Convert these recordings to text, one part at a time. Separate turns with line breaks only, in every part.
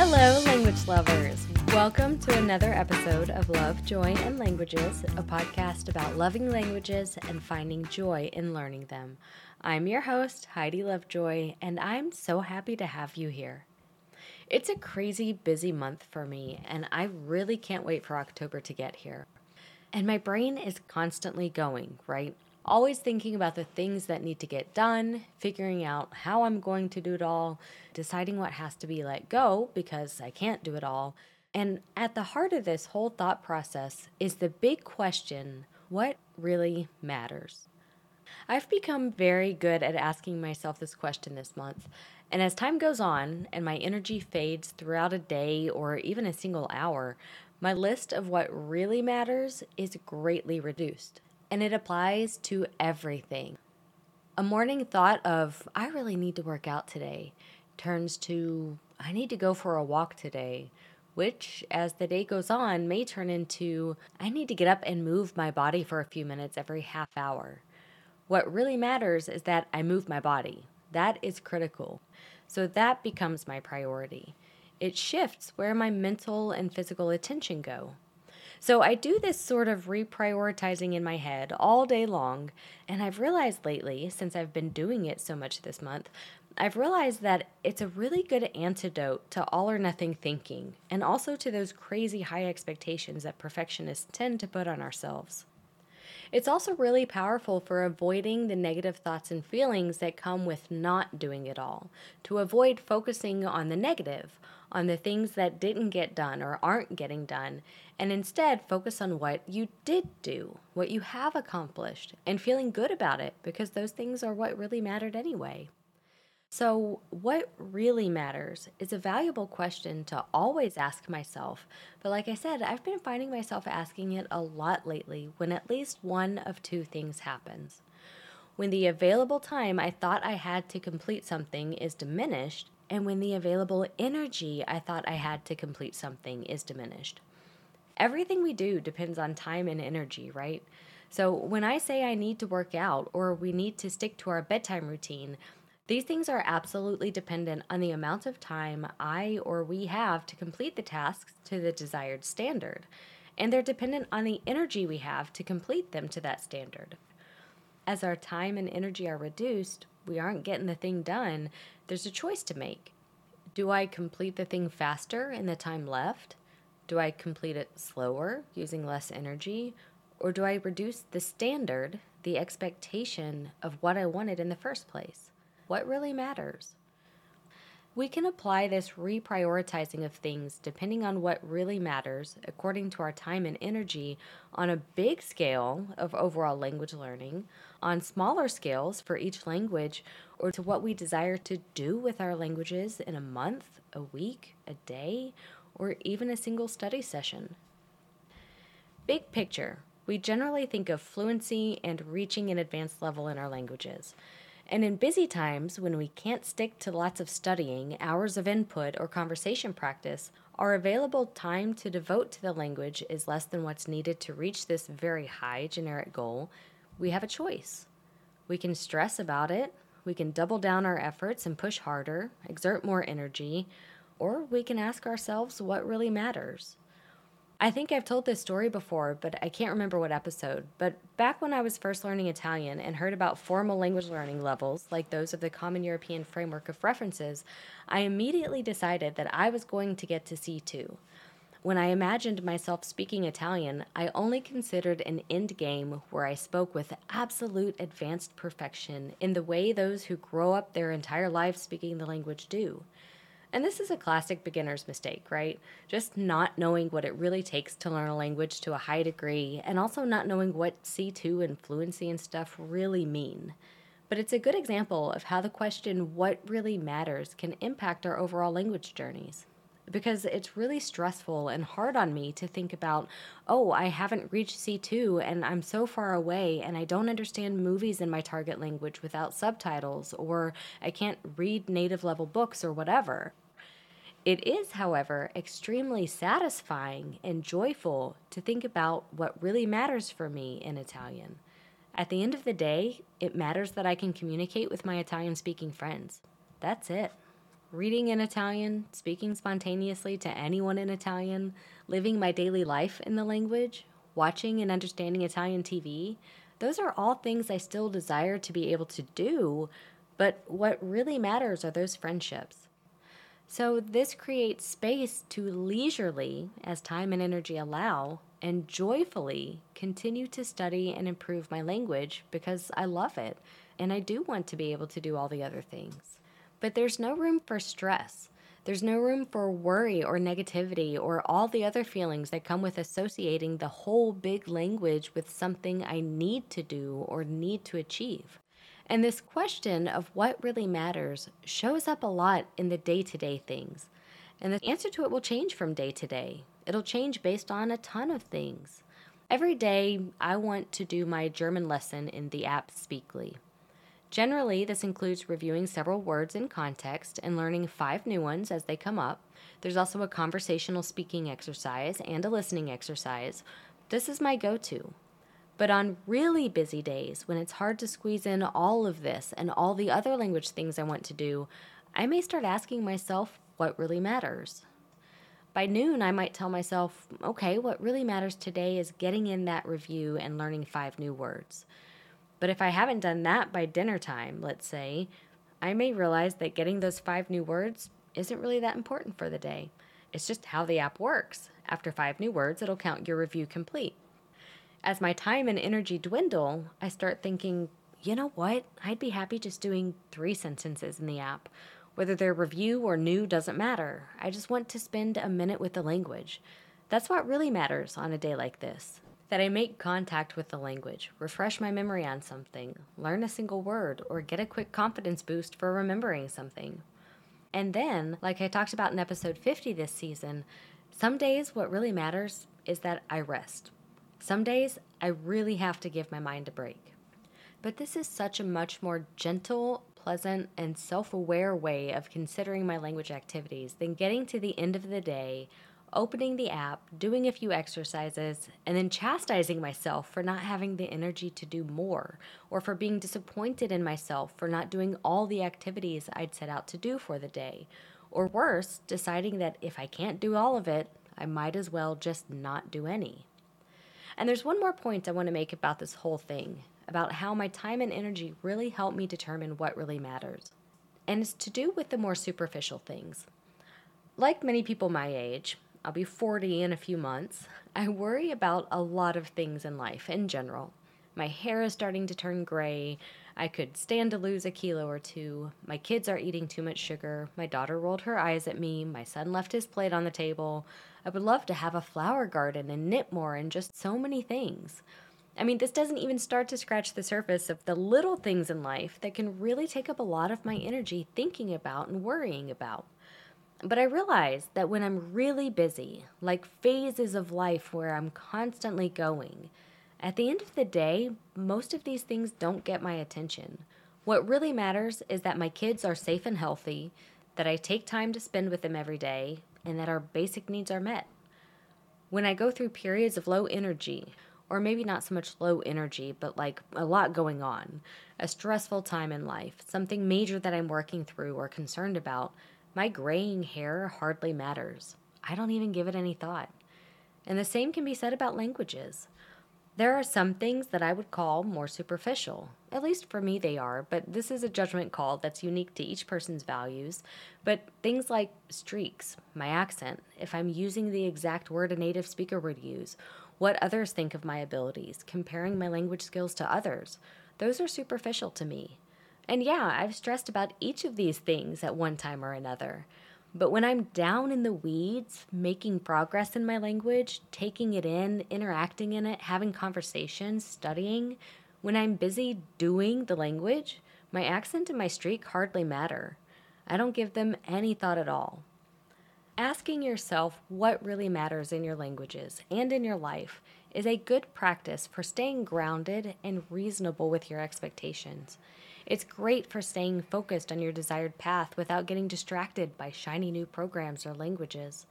Hello, language lovers. Welcome to another episode of Love, Joy, and Languages, a podcast about loving languages and finding joy in learning them. I'm your host, Heidi Lovejoy, and I'm so happy to have you here. It's a crazy busy month for me, and I really can't wait for October to get here. And my brain is constantly going, right? Always thinking about the things that need to get done, figuring out how I'm going to do it all, deciding what has to be let go because I can't do it all. And at the heart of this whole thought process is the big question what really matters? I've become very good at asking myself this question this month. And as time goes on and my energy fades throughout a day or even a single hour, my list of what really matters is greatly reduced. And it applies to everything. A morning thought of, I really need to work out today, turns to, I need to go for a walk today, which, as the day goes on, may turn into, I need to get up and move my body for a few minutes every half hour. What really matters is that I move my body. That is critical. So that becomes my priority. It shifts where my mental and physical attention go. So I do this sort of reprioritizing in my head all day long, and I've realized lately, since I've been doing it so much this month, I've realized that it's a really good antidote to all or nothing thinking, and also to those crazy high expectations that perfectionists tend to put on ourselves. It's also really powerful for avoiding the negative thoughts and feelings that come with not doing it all, to avoid focusing on the negative, on the things that didn't get done or aren't getting done, and instead focus on what you did do, what you have accomplished, and feeling good about it because those things are what really mattered anyway. So, what really matters is a valuable question to always ask myself. But, like I said, I've been finding myself asking it a lot lately when at least one of two things happens. When the available time I thought I had to complete something is diminished, and when the available energy I thought I had to complete something is diminished. Everything we do depends on time and energy, right? So, when I say I need to work out or we need to stick to our bedtime routine, these things are absolutely dependent on the amount of time I or we have to complete the tasks to the desired standard, and they're dependent on the energy we have to complete them to that standard. As our time and energy are reduced, we aren't getting the thing done, there's a choice to make. Do I complete the thing faster in the time left? Do I complete it slower using less energy? Or do I reduce the standard, the expectation of what I wanted in the first place? what really matters. We can apply this reprioritizing of things depending on what really matters according to our time and energy on a big scale of overall language learning, on smaller scales for each language, or to what we desire to do with our languages in a month, a week, a day, or even a single study session. Big picture, we generally think of fluency and reaching an advanced level in our languages. And in busy times, when we can't stick to lots of studying, hours of input, or conversation practice, our available time to devote to the language is less than what's needed to reach this very high generic goal. We have a choice. We can stress about it, we can double down our efforts and push harder, exert more energy, or we can ask ourselves what really matters. I think I've told this story before, but I can't remember what episode. But back when I was first learning Italian and heard about formal language learning levels, like those of the Common European Framework of References, I immediately decided that I was going to get to C2. When I imagined myself speaking Italian, I only considered an end game where I spoke with absolute advanced perfection in the way those who grow up their entire lives speaking the language do. And this is a classic beginner's mistake, right? Just not knowing what it really takes to learn a language to a high degree, and also not knowing what C2 and fluency and stuff really mean. But it's a good example of how the question, what really matters, can impact our overall language journeys. Because it's really stressful and hard on me to think about, oh, I haven't reached C2 and I'm so far away and I don't understand movies in my target language without subtitles, or I can't read native level books or whatever. It is, however, extremely satisfying and joyful to think about what really matters for me in Italian. At the end of the day, it matters that I can communicate with my Italian speaking friends. That's it. Reading in Italian, speaking spontaneously to anyone in Italian, living my daily life in the language, watching and understanding Italian TV, those are all things I still desire to be able to do, but what really matters are those friendships. So, this creates space to leisurely, as time and energy allow, and joyfully continue to study and improve my language because I love it and I do want to be able to do all the other things. But there's no room for stress. There's no room for worry or negativity or all the other feelings that come with associating the whole big language with something I need to do or need to achieve. And this question of what really matters shows up a lot in the day to day things. And the answer to it will change from day to day. It'll change based on a ton of things. Every day, I want to do my German lesson in the app Speakly. Generally, this includes reviewing several words in context and learning five new ones as they come up. There's also a conversational speaking exercise and a listening exercise. This is my go to. But on really busy days, when it's hard to squeeze in all of this and all the other language things I want to do, I may start asking myself what really matters. By noon, I might tell myself, okay, what really matters today is getting in that review and learning five new words. But if I haven't done that by dinner time, let's say, I may realize that getting those five new words isn't really that important for the day. It's just how the app works. After five new words, it'll count your review complete as my time and energy dwindle, I start thinking, you know what? I'd be happy just doing three sentences in the app. Whether they're review or new doesn't matter. I just want to spend a minute with the language. That's what really matters on a day like this. That I make contact with the language, refresh my memory on something, learn a single word, or get a quick confidence boost for remembering something. And then, like I talked about in episode 50 this season, some days what really matters is that I rest. Some days I really have to give my mind a break. But this is such a much more gentle, pleasant, and self aware way of considering my language activities than getting to the end of the day, opening the app, doing a few exercises, and then chastising myself for not having the energy to do more, or for being disappointed in myself for not doing all the activities I'd set out to do for the day, or worse, deciding that if I can't do all of it, I might as well just not do any. And there's one more point I want to make about this whole thing about how my time and energy really help me determine what really matters. And it's to do with the more superficial things. Like many people my age, I'll be 40 in a few months, I worry about a lot of things in life in general. My hair is starting to turn gray. I could stand to lose a kilo or two. My kids are eating too much sugar. My daughter rolled her eyes at me. My son left his plate on the table. I would love to have a flower garden and knit more and just so many things. I mean, this doesn't even start to scratch the surface of the little things in life that can really take up a lot of my energy thinking about and worrying about. But I realize that when I'm really busy, like phases of life where I'm constantly going, at the end of the day, most of these things don't get my attention. What really matters is that my kids are safe and healthy, that I take time to spend with them every day, and that our basic needs are met. When I go through periods of low energy, or maybe not so much low energy, but like a lot going on, a stressful time in life, something major that I'm working through or concerned about, my graying hair hardly matters. I don't even give it any thought. And the same can be said about languages. There are some things that I would call more superficial. At least for me, they are, but this is a judgment call that's unique to each person's values. But things like streaks, my accent, if I'm using the exact word a native speaker would use, what others think of my abilities, comparing my language skills to others, those are superficial to me. And yeah, I've stressed about each of these things at one time or another. But when I'm down in the weeds, making progress in my language, taking it in, interacting in it, having conversations, studying, when I'm busy doing the language, my accent and my streak hardly matter. I don't give them any thought at all. Asking yourself what really matters in your languages and in your life is a good practice for staying grounded and reasonable with your expectations. It's great for staying focused on your desired path without getting distracted by shiny new programs or languages.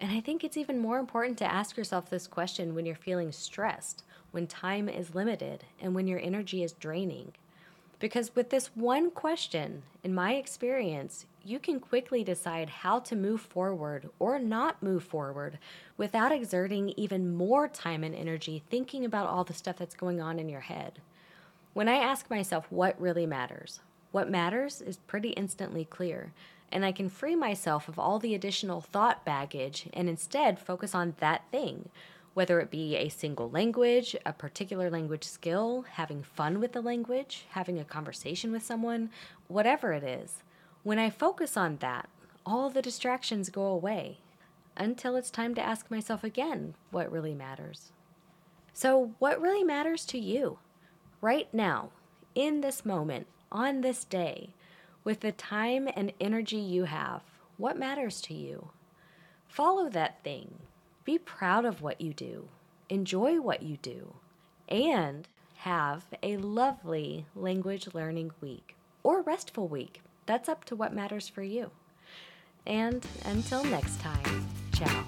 And I think it's even more important to ask yourself this question when you're feeling stressed, when time is limited, and when your energy is draining. Because with this one question, in my experience, you can quickly decide how to move forward or not move forward without exerting even more time and energy thinking about all the stuff that's going on in your head. When I ask myself what really matters, what matters is pretty instantly clear, and I can free myself of all the additional thought baggage and instead focus on that thing, whether it be a single language, a particular language skill, having fun with the language, having a conversation with someone, whatever it is. When I focus on that, all the distractions go away until it's time to ask myself again what really matters. So, what really matters to you? Right now, in this moment, on this day, with the time and energy you have, what matters to you? Follow that thing. Be proud of what you do. Enjoy what you do. And have a lovely language learning week or restful week. That's up to what matters for you. And until next time, ciao.